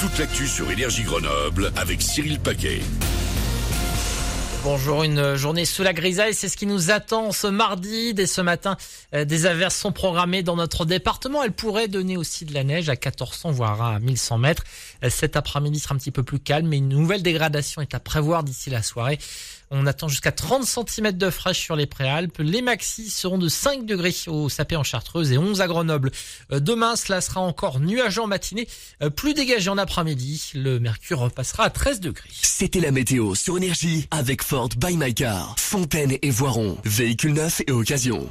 toute l'actu sur Énergie Grenoble avec Cyril Paquet. Bonjour, une journée sous la grisaille, c'est ce qui nous attend ce mardi. Dès ce matin, euh, des averses sont programmées dans notre département. Elles pourraient donner aussi de la neige à 1400 voire à 1100 mètres. Euh, cet après-midi sera un petit peu plus calme, mais une nouvelle dégradation est à prévoir d'ici la soirée. On attend jusqu'à 30 cm de fraîche sur les préalpes. Les maxis seront de 5 degrés au Sapé en Chartreuse et 11 à Grenoble. Euh, demain, cela sera encore nuageux en matinée, plus dégagé en après-midi. Le mercure repassera à 13 degrés. C'était la météo sur Énergie avec Ford by My Car, Fontaine et Voiron, véhicules neufs et occasion.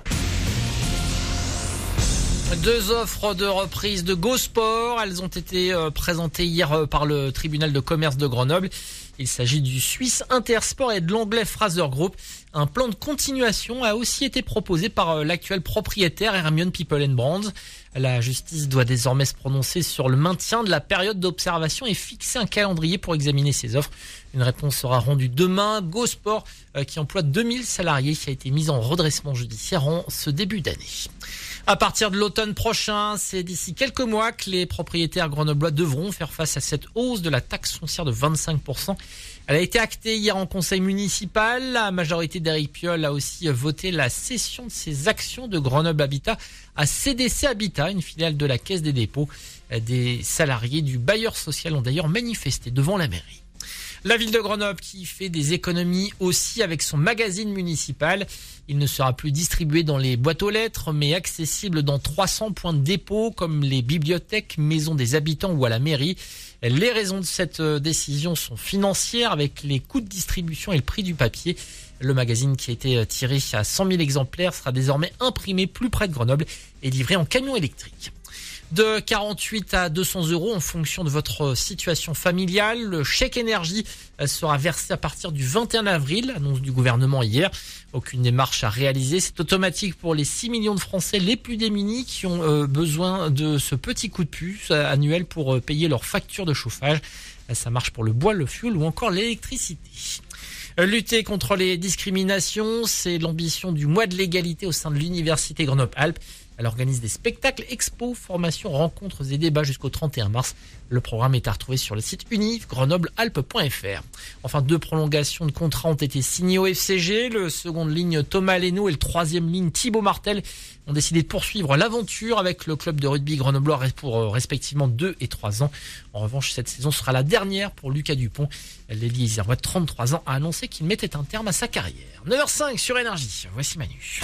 Deux offres de reprise de GoSport, elles ont été euh, présentées hier euh, par le tribunal de commerce de Grenoble. Il s'agit du Suisse Intersport et de l'anglais Fraser Group. Un plan de continuation a aussi été proposé par euh, l'actuel propriétaire Hermione People and Brands. La justice doit désormais se prononcer sur le maintien de la période d'observation et fixer un calendrier pour examiner ces offres. Une réponse sera rendue demain. GoSport, qui emploie 2000 salariés, qui a été mis en redressement judiciaire en ce début d'année. À partir de l'automne prochain, c'est d'ici quelques mois que les propriétaires grenoblois devront faire face à cette hausse de la taxe foncière de 25%. Elle a été actée hier en conseil municipal. La majorité d'Eric Piolle a aussi voté la cession de ses actions de Grenoble Habitat à CDC Habitat, une filiale de la Caisse des dépôts. Des salariés du bailleur social ont d'ailleurs manifesté devant la mairie. La ville de Grenoble qui fait des économies aussi avec son magazine municipal. Il ne sera plus distribué dans les boîtes aux lettres, mais accessible dans 300 points de dépôt comme les bibliothèques, maisons des habitants ou à la mairie. Les raisons de cette euh, décision sont financières avec les coûts de distribution et le prix du papier. Le magazine qui a été euh, tiré à 100 000 exemplaires sera désormais imprimé plus près de Grenoble et livré en camion électrique de 48 à 200 euros en fonction de votre situation familiale. Le chèque énergie euh, sera versé à partir du 21 avril, annonce du gouvernement hier. Aucune démarche à réaliser. C'est automatique pour les 6 millions de Français les plus démunis qui ont euh, besoin de ce petit coup de puce euh, annuel pour payer leurs factures de chauffage. Ça marche pour le bois, le fioul ou encore l'électricité. Lutter contre les discriminations, c'est l'ambition du mois de l'égalité au sein de l'Université Grenoble-Alpes. Elle organise des spectacles, expos, formations, rencontres et débats jusqu'au 31 mars. Le programme est à retrouver sur le site unif grenoblealpes.fr. Enfin, deux prolongations de contrats ont été signées au FCG. Le seconde ligne Thomas Leno et le troisième ligne Thibaut Martel ont décidé de poursuivre l'aventure avec le club de rugby grenoblois pour euh, respectivement 2 et 3 ans. En revanche, cette saison sera la dernière pour Lucas Dupont. L'ailier 33 ans, a annoncé qu'il mettait un terme à sa carrière. 9h05 sur Énergie. Voici Manu.